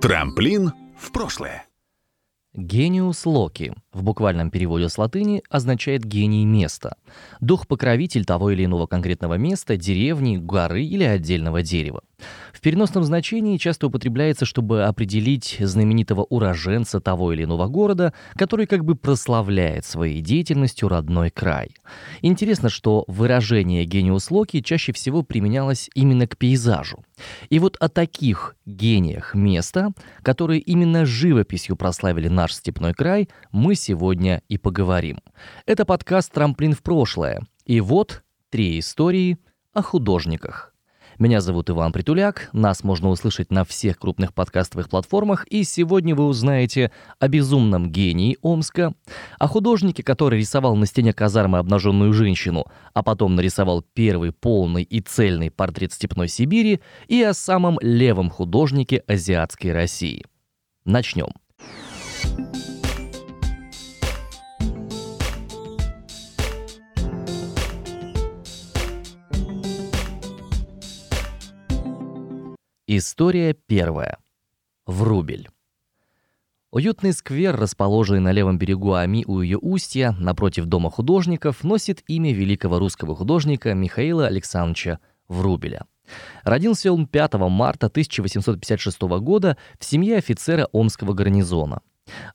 Трамплин в прошлое. Гениус локи в буквальном переводе с латыни означает гений места. Дух-покровитель того или иного конкретного места, деревни, горы или отдельного дерева. В переносном значении часто употребляется, чтобы определить знаменитого уроженца того или иного города, который как бы прославляет своей деятельностью родной край. Интересно, что выражение «гениус локи» чаще всего применялось именно к пейзажу. И вот о таких гениях места, которые именно живописью прославили наш степной край, мы сегодня и поговорим. Это подкаст «Трамплин в прошлое». И вот три истории о художниках. Меня зовут Иван Притуляк, нас можно услышать на всех крупных подкастовых платформах, и сегодня вы узнаете о безумном гении Омска, о художнике, который рисовал на стене казармы обнаженную женщину, а потом нарисовал первый полный и цельный портрет степной Сибири, и о самом левом художнике азиатской России. Начнем. История первая. Врубель. Уютный сквер, расположенный на левом берегу Ами у ее устья, напротив дома художников, носит имя великого русского художника Михаила Александровича Врубеля. Родился он 5 марта 1856 года в семье офицера Омского гарнизона.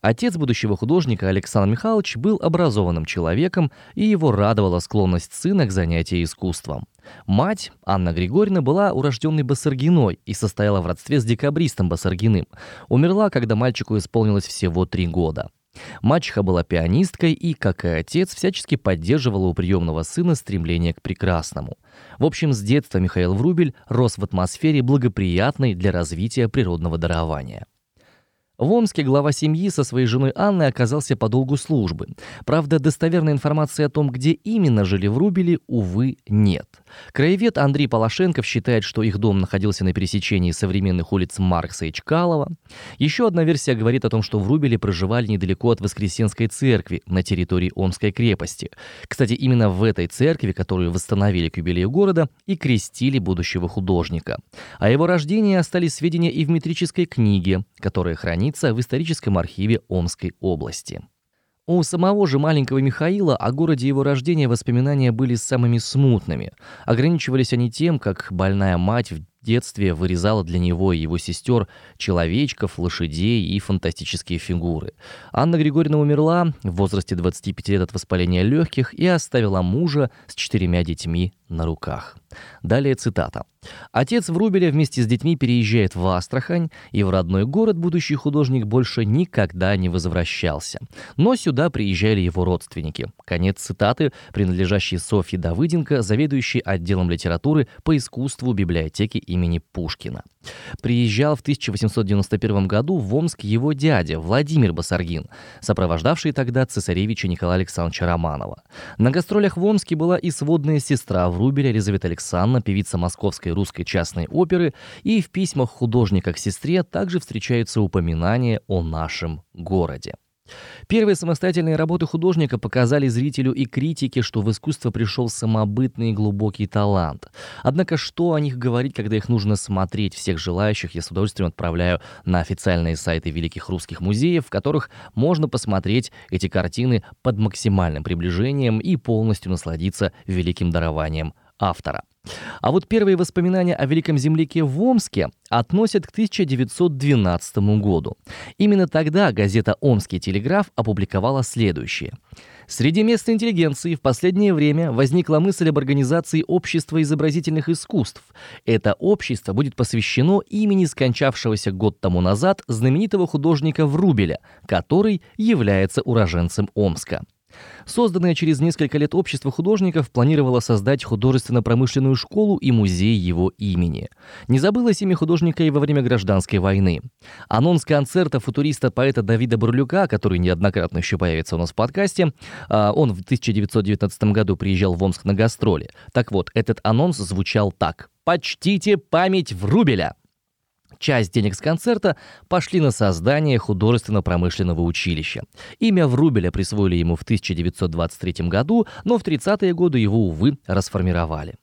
Отец будущего художника Александр Михайлович был образованным человеком, и его радовала склонность сына к занятию искусством. Мать, Анна Григорьевна, была урожденной Басаргиной и состояла в родстве с декабристом Басаргиным. Умерла, когда мальчику исполнилось всего три года. Мачеха была пианисткой и, как и отец, всячески поддерживала у приемного сына стремление к прекрасному. В общем, с детства Михаил Врубель рос в атмосфере благоприятной для развития природного дарования. В Омске глава семьи со своей женой Анной оказался по долгу службы. Правда, достоверной информации о том, где именно жили в Рубеле, увы, нет. Краевед Андрей Полошенков считает, что их дом находился на пересечении современных улиц Маркса и Чкалова. Еще одна версия говорит о том, что в Рубеле проживали недалеко от Воскресенской церкви на территории Омской крепости. Кстати, именно в этой церкви, которую восстановили к юбилею города, и крестили будущего художника. О его рождении остались сведения и в метрической книге, которая хранится хранится в историческом архиве Омской области. У самого же маленького Михаила о городе его рождения воспоминания были самыми смутными. Ограничивались они тем, как больная мать в детстве вырезала для него и его сестер человечков, лошадей и фантастические фигуры. Анна Григорьевна умерла в возрасте 25 лет от воспаления легких и оставила мужа с четырьмя детьми на руках. Далее цитата. Отец Врубеля вместе с детьми переезжает в Астрахань, и в родной город будущий художник больше никогда не возвращался. Но сюда приезжали его родственники. Конец цитаты, принадлежащий Софье Давыденко, заведующей отделом литературы по искусству библиотеки имени Пушкина. Приезжал в 1891 году в Омск его дядя Владимир Басаргин, сопровождавший тогда цесаревича Николая Александровича Романова. На гастролях в Омске была и сводная сестра Врубеля Елизавета Александровна, певица Московской русской частной оперы, и в письмах художника к сестре также встречаются упоминания о нашем городе. Первые самостоятельные работы художника показали зрителю и критике, что в искусство пришел самобытный и глубокий талант. Однако что о них говорить, когда их нужно смотреть? Всех желающих я с удовольствием отправляю на официальные сайты великих русских музеев, в которых можно посмотреть эти картины под максимальным приближением и полностью насладиться великим дарованием автора. А вот первые воспоминания о Великом земляке в Омске относят к 1912 году. Именно тогда газета «Омский телеграф» опубликовала следующее. Среди местной интеллигенции в последнее время возникла мысль об организации общества изобразительных искусств. Это общество будет посвящено имени скончавшегося год тому назад знаменитого художника Врубеля, который является уроженцем Омска. Созданное через несколько лет общество художников планировало создать художественно-промышленную школу и музей его имени. Не забылось имя художника и во время гражданской войны. Анонс концерта футуриста-поэта Давида Бурлюка, который неоднократно еще появится у нас в подкасте, а, он в 1919 году приезжал в Омск на гастроли. Так вот, этот анонс звучал так. «Почтите память Врубеля!» Часть денег с концерта пошли на создание художественно-промышленного училища. Имя Врубеля присвоили ему в 1923 году, но в 30-е годы его, увы, расформировали.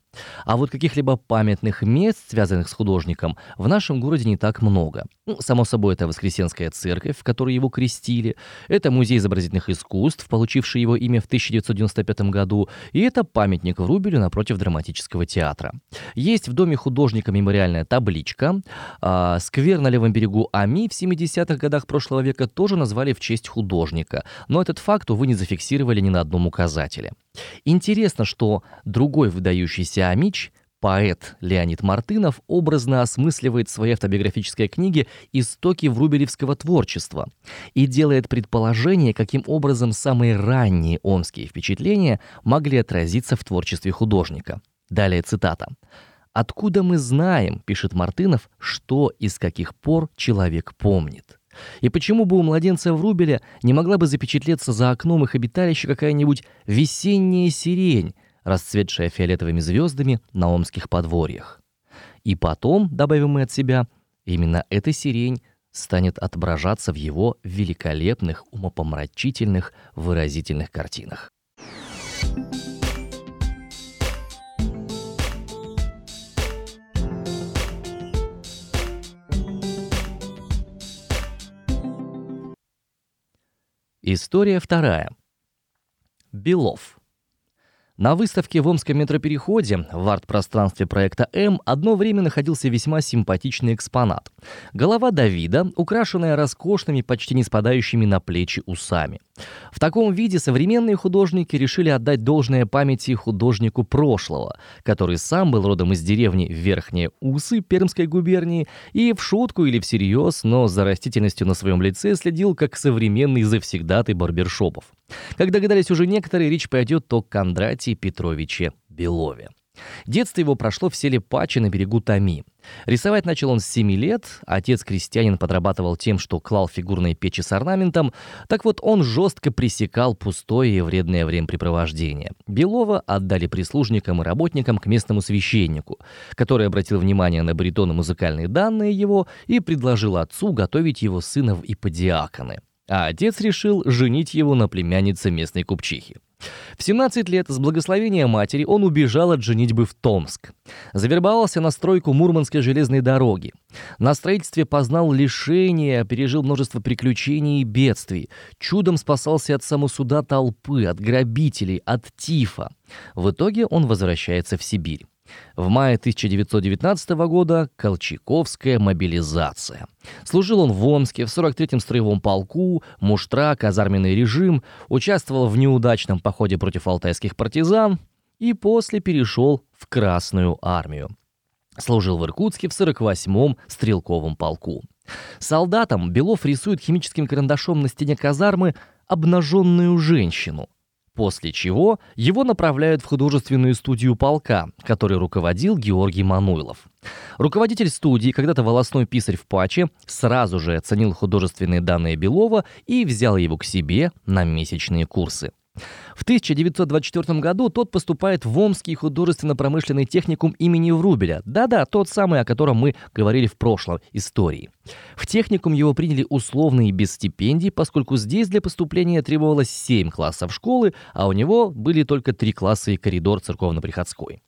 А вот каких-либо памятных мест, связанных с художником, в нашем городе не так много. Ну, само собой, это Воскресенская церковь, в которой его крестили, это Музей изобразительных искусств, получивший его имя в 1995 году, и это памятник Врубелю напротив драматического театра. Есть в доме художника мемориальная табличка. А, сквер на левом берегу Ами в 70-х годах прошлого века тоже назвали в честь художника, но этот факт, увы, не зафиксировали ни на одном указателе. Интересно, что другой выдающийся амич, поэт Леонид Мартынов, образно осмысливает в своей автобиографической книге истоки врубелевского творчества и делает предположение, каким образом самые ранние омские впечатления могли отразиться в творчестве художника. Далее цитата. «Откуда мы знаем, — пишет Мартынов, — что и с каких пор человек помнит?» И почему бы у младенца Врубеля не могла бы запечатлеться за окном их обиталища какая-нибудь весенняя сирень, расцветшая фиолетовыми звездами на омских подворьях? И потом, добавим мы от себя, именно эта сирень станет отображаться в его великолепных, умопомрачительных, выразительных картинах. История вторая. Белов. На выставке в Омском метропереходе в арт-пространстве проекта М одно время находился весьма симпатичный экспонат. Голова Давида, украшенная роскошными, почти не спадающими на плечи усами. В таком виде современные художники решили отдать должное памяти художнику прошлого, который сам был родом из деревни Верхние Усы Пермской губернии и в шутку или всерьез, но за растительностью на своем лице следил как современный завсегдатый барбершопов. Как догадались уже некоторые, речь пойдет о Кондратии Петровиче Белове. Детство его прошло в селе Пачи на берегу Тами. Рисовать начал он с 7 лет, отец-крестьянин подрабатывал тем, что клал фигурные печи с орнаментом, так вот он жестко пресекал пустое и вредное времяпрепровождение. Белова отдали прислужникам и работникам к местному священнику, который обратил внимание на баритоны музыкальные данные его и предложил отцу готовить его сынов и подиаконы а отец решил женить его на племяннице местной купчихи. В 17 лет с благословения матери он убежал от женитьбы в Томск. Завербовался на стройку Мурманской железной дороги. На строительстве познал лишения, пережил множество приключений и бедствий. Чудом спасался от самосуда толпы, от грабителей, от тифа. В итоге он возвращается в Сибирь. В мае 1919 года Колчаковская мобилизация. Служил он в Омске, в 43-м строевом полку, муштра, казарменный режим, участвовал в неудачном походе против алтайских партизан и после перешел в Красную армию. Служил в Иркутске в 48-м стрелковом полку. Солдатам Белов рисует химическим карандашом на стене казармы обнаженную женщину – После чего его направляют в художественную студию полка, которой руководил Георгий Мануйлов. Руководитель студии, когда-то волосной писарь в Паче, сразу же оценил художественные данные Белова и взял его к себе на месячные курсы. В 1924 году тот поступает в Омский художественно-промышленный техникум имени Врубеля. Да-да, тот самый, о котором мы говорили в прошлой истории. В техникум его приняли условно и без стипендий, поскольку здесь для поступления требовалось 7 классов школы, а у него были только 3 класса и коридор церковно-приходской.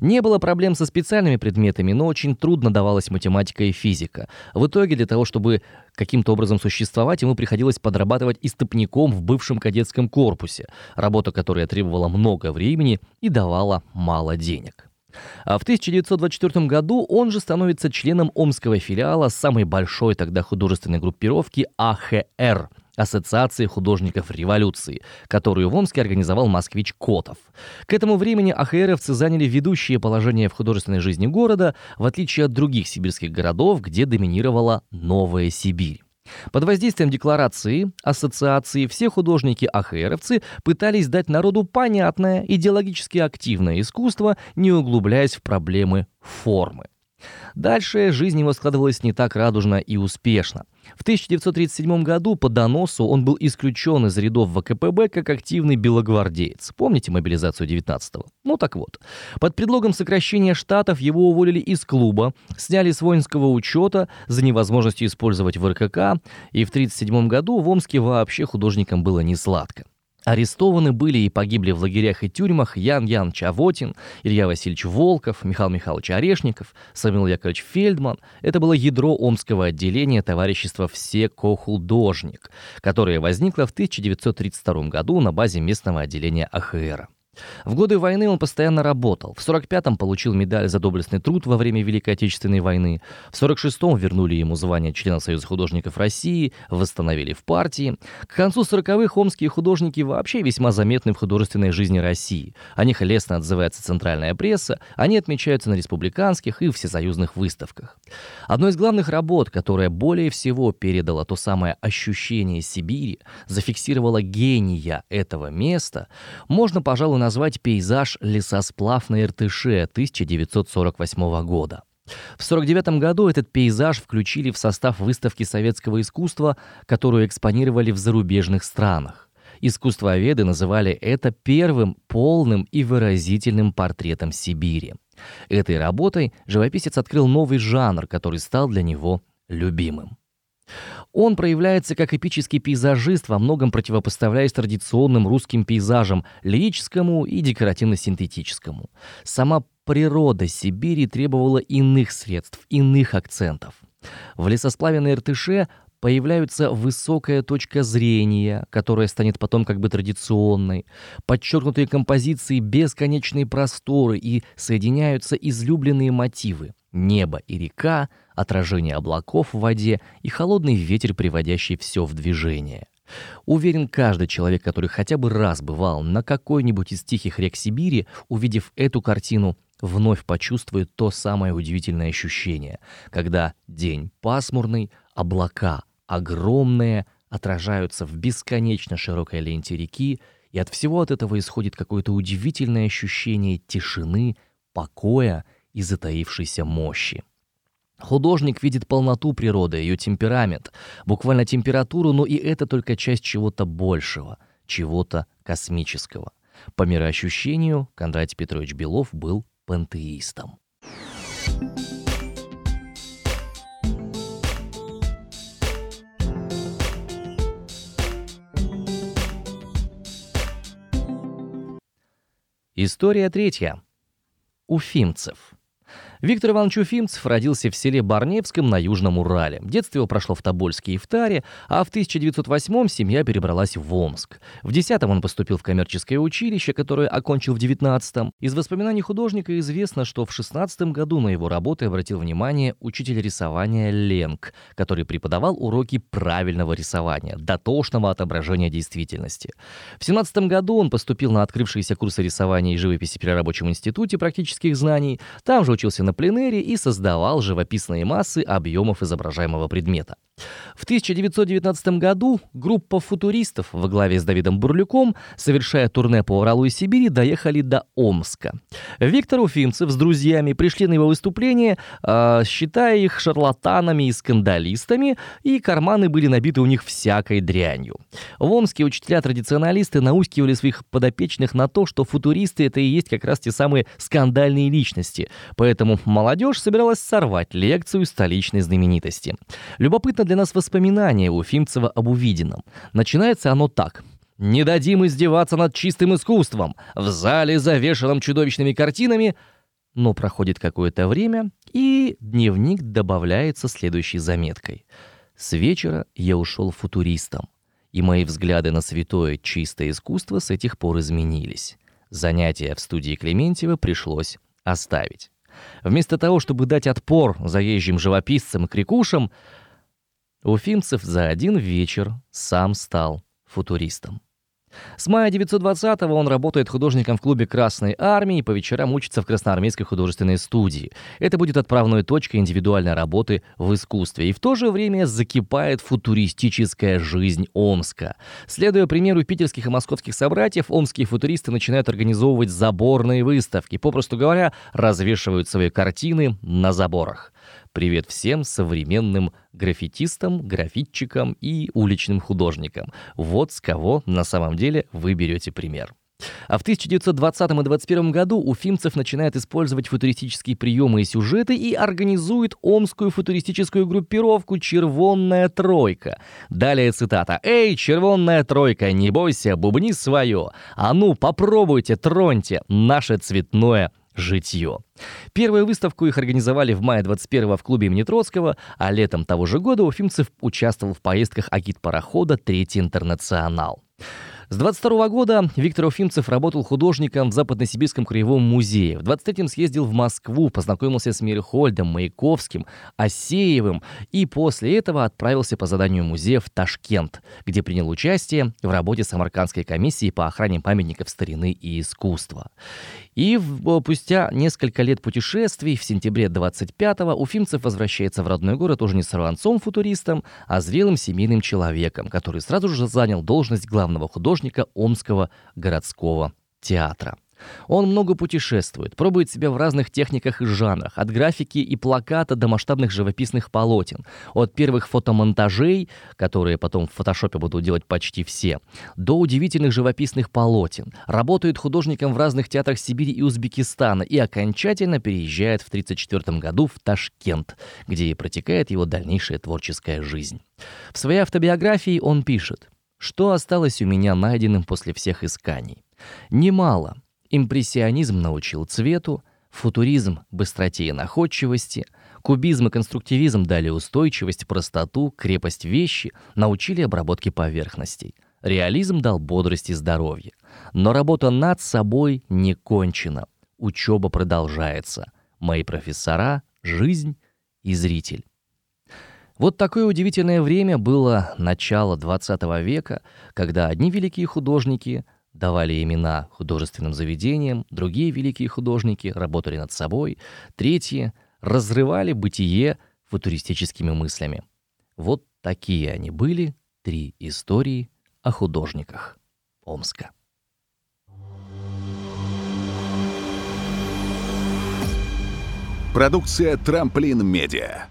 Не было проблем со специальными предметами, но очень трудно давалась математика и физика. В итоге для того, чтобы каким-то образом существовать, ему приходилось подрабатывать истопником в бывшем кадетском корпусе, работа которая требовала много времени и давала мало денег. А в 1924 году он же становится членом омского филиала самой большой тогда художественной группировки АХР – Ассоциации художников революции, которую в Омске организовал москвич Котов. К этому времени АХРовцы заняли ведущее положение в художественной жизни города, в отличие от других сибирских городов, где доминировала Новая Сибирь. Под воздействием декларации ассоциации все художники-ахеровцы пытались дать народу понятное, идеологически активное искусство, не углубляясь в проблемы формы. Дальше жизнь его складывалась не так радужно и успешно. В 1937 году по доносу он был исключен из рядов ВКПБ как активный белогвардеец. Помните мобилизацию 19-го? Ну так вот. Под предлогом сокращения штатов его уволили из клуба, сняли с воинского учета за невозможностью использовать в РКК, и в 1937 году в Омске вообще художникам было не сладко. Арестованы были и погибли в лагерях и тюрьмах Ян Ян Чавотин, Илья Васильевич Волков, Михаил Михайлович Орешников, Самил Яковлевич Фельдман. Это было ядро Омского отделения товарищества «Все-ко-художник», которое возникло в 1932 году на базе местного отделения АХР. В годы войны он постоянно работал. В 45-м получил медаль за доблестный труд во время Великой Отечественной войны. В 46-м вернули ему звание члена Союза художников России, восстановили в партии. К концу 40-х омские художники вообще весьма заметны в художественной жизни России. О них лестно отзывается центральная пресса, они отмечаются на республиканских и всесоюзных выставках. Одной из главных работ, которая более всего передала то самое ощущение Сибири, зафиксировала гения этого места, можно, пожалуй, назвать пейзаж «Лесосплав на Иртыше» 1948 года. В 1949 году этот пейзаж включили в состав выставки советского искусства, которую экспонировали в зарубежных странах. Искусствоведы называли это первым полным и выразительным портретом Сибири. Этой работой живописец открыл новый жанр, который стал для него любимым. Он проявляется как эпический пейзажист, во многом противопоставляясь традиционным русским пейзажам, лирическому и декоративно-синтетическому. Сама природа Сибири требовала иных средств, иных акцентов. В лесосплаве Иртыше появляется высокая точка зрения, которая станет потом как бы традиционной, подчеркнутые композиции бесконечные просторы и соединяются излюбленные мотивы — небо и река, отражение облаков в воде и холодный ветер, приводящий все в движение. Уверен, каждый человек, который хотя бы раз бывал на какой-нибудь из тихих рек Сибири, увидев эту картину, вновь почувствует то самое удивительное ощущение, когда день пасмурный, облака огромные, отражаются в бесконечно широкой ленте реки, и от всего от этого исходит какое-то удивительное ощущение тишины, покоя и затаившейся мощи. Художник видит полноту природы, ее темперамент, буквально температуру, но и это только часть чего-то большего, чего-то космического. По мироощущению Кондратий Петрович Белов был пантеистом. История третья. Уфимцев. Виктор Иванович Уфимцев родился в селе Барневском на Южном Урале. Детство его прошло в Тобольске и в Таре, а в 1908 семья перебралась в Омск. В 10-м он поступил в коммерческое училище, которое окончил в 19-м. Из воспоминаний художника известно, что в 16 году на его работы обратил внимание учитель рисования Ленг, который преподавал уроки правильного рисования, дотошного отображения действительности. В 17 году он поступил на открывшиеся курсы рисования и живописи при рабочем институте практических знаний. Там же учился на пленэре и создавал живописные массы объемов изображаемого предмета. В 1919 году группа футуристов во главе с Давидом Бурлюком, совершая турне по Уралу и Сибири, доехали до Омска. Виктор Уфимцев с друзьями пришли на его выступление, э, считая их шарлатанами и скандалистами, и карманы были набиты у них всякой дрянью. В Омске учителя-традиционалисты наускивали своих подопечных на то, что футуристы — это и есть как раз те самые скандальные личности, поэтому молодежь собиралась сорвать лекцию столичной знаменитости. Любопытно для нас воспоминание Уфимцева об увиденном. Начинается оно так. «Не дадим издеваться над чистым искусством. В зале, завешенном чудовищными картинами...» Но проходит какое-то время, и дневник добавляется следующей заметкой. «С вечера я ушел футуристом, и мои взгляды на святое чистое искусство с этих пор изменились. Занятия в студии Клементьева пришлось оставить. Вместо того, чтобы дать отпор заезжим живописцам и крикушам, Уфимцев за один вечер сам стал футуристом. С мая 920-го он работает художником в клубе Красной Армии и по вечерам учится в Красноармейской художественной студии. Это будет отправной точкой индивидуальной работы в искусстве. И в то же время закипает футуристическая жизнь Омска. Следуя примеру питерских и московских собратьев, омские футуристы начинают организовывать заборные выставки. Попросту говоря, развешивают свои картины на заборах. Привет всем современным граффитистам, графитчикам и уличным художникам. Вот с кого на самом деле вы берете пример. А в 1920 и 21 году Уфимцев начинает использовать футуристические приемы и сюжеты и организует омскую футуристическую группировку «Червонная тройка». Далее цитата. «Эй, червонная тройка, не бойся, бубни свое. А ну, попробуйте, троньте наше цветное житье. Первую выставку их организовали в мае 21-го в клубе имени Троцкого, а летом того же года Уфимцев участвовал в поездках агит-парохода «Третий интернационал». С 22 года Виктор Уфимцев работал художником в Западно-Сибирском краевом музее. В 23-м съездил в Москву, познакомился с Мирхольдом, Маяковским, Осеевым и после этого отправился по заданию музея в Ташкент, где принял участие в работе Самаркандской комиссии по охране памятников старины и искусства. И в, спустя несколько лет путешествий в сентябре 25-го Уфимцев возвращается в родной город уже не сорванцом-футуристом, а зрелым семейным человеком, который сразу же занял должность главного художника Омского городского театра. Он много путешествует, пробует себя в разных техниках и жанрах, от графики и плаката до масштабных живописных полотен, от первых фотомонтажей, которые потом в фотошопе будут делать почти все, до удивительных живописных полотен. Работает художником в разных театрах Сибири и Узбекистана и окончательно переезжает в 1934 году в Ташкент, где и протекает его дальнейшая творческая жизнь. В своей автобиографии он пишет, что осталось у меня найденным после всех исканий. Немало — Импрессионизм научил цвету, футуризм — быстроте и находчивости, кубизм и конструктивизм дали устойчивость, простоту, крепость вещи, научили обработке поверхностей. Реализм дал бодрость и здоровье. Но работа над собой не кончена. Учеба продолжается. Мои профессора, жизнь и зритель. Вот такое удивительное время было начало 20 века, когда одни великие художники — давали имена художественным заведениям, другие великие художники работали над собой, третьи разрывали бытие футуристическими мыслями. Вот такие они были, три истории о художниках Омска. Продукция «Трамплин Медиа».